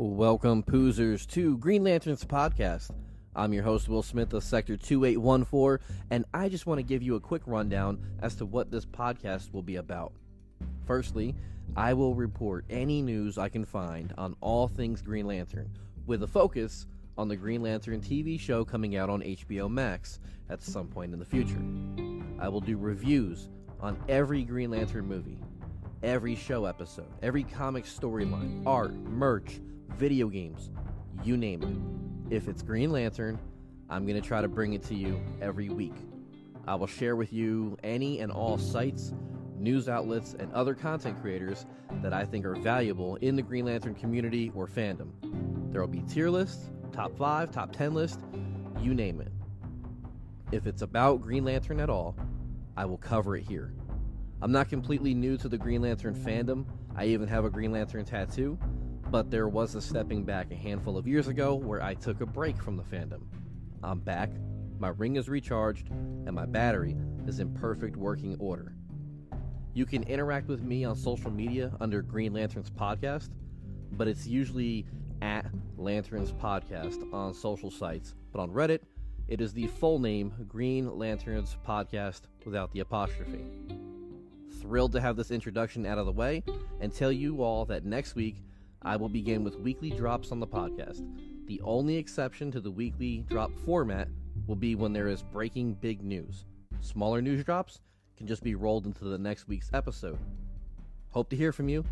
Welcome, Poozers, to Green Lanterns Podcast. I'm your host, Will Smith of Sector 2814, and I just want to give you a quick rundown as to what this podcast will be about. Firstly, I will report any news I can find on all things Green Lantern, with a focus on the Green Lantern TV show coming out on HBO Max at some point in the future. I will do reviews on every Green Lantern movie, every show episode, every comic storyline, art, merch, video games, you name it. If it's Green Lantern, I'm going to try to bring it to you every week. I will share with you any and all sites, news outlets, and other content creators that I think are valuable in the Green Lantern community or fandom. There will be tier lists, top 5, top 10 list, you name it. If it's about Green Lantern at all, I will cover it here. I'm not completely new to the Green Lantern fandom. I even have a Green Lantern tattoo, but there was a stepping back a handful of years ago where I took a break from the fandom. I'm back, my ring is recharged, and my battery is in perfect working order. You can interact with me on social media under Green Lanterns Podcast, but it's usually at Lanterns Podcast on social sites. But on Reddit, it is the full name Green Lanterns Podcast without the apostrophe. Thrilled to have this introduction out of the way and tell you all that next week I will begin with weekly drops on the podcast. The only exception to the weekly drop format will be when there is breaking big news. Smaller news drops can just be rolled into the next week's episode. Hope to hear from you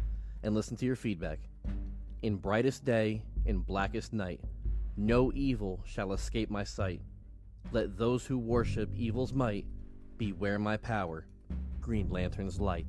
and listen to your feedback. In brightest day, in blackest night, no evil shall escape my sight. Let those who worship evil's might beware my power, Green Lantern's light.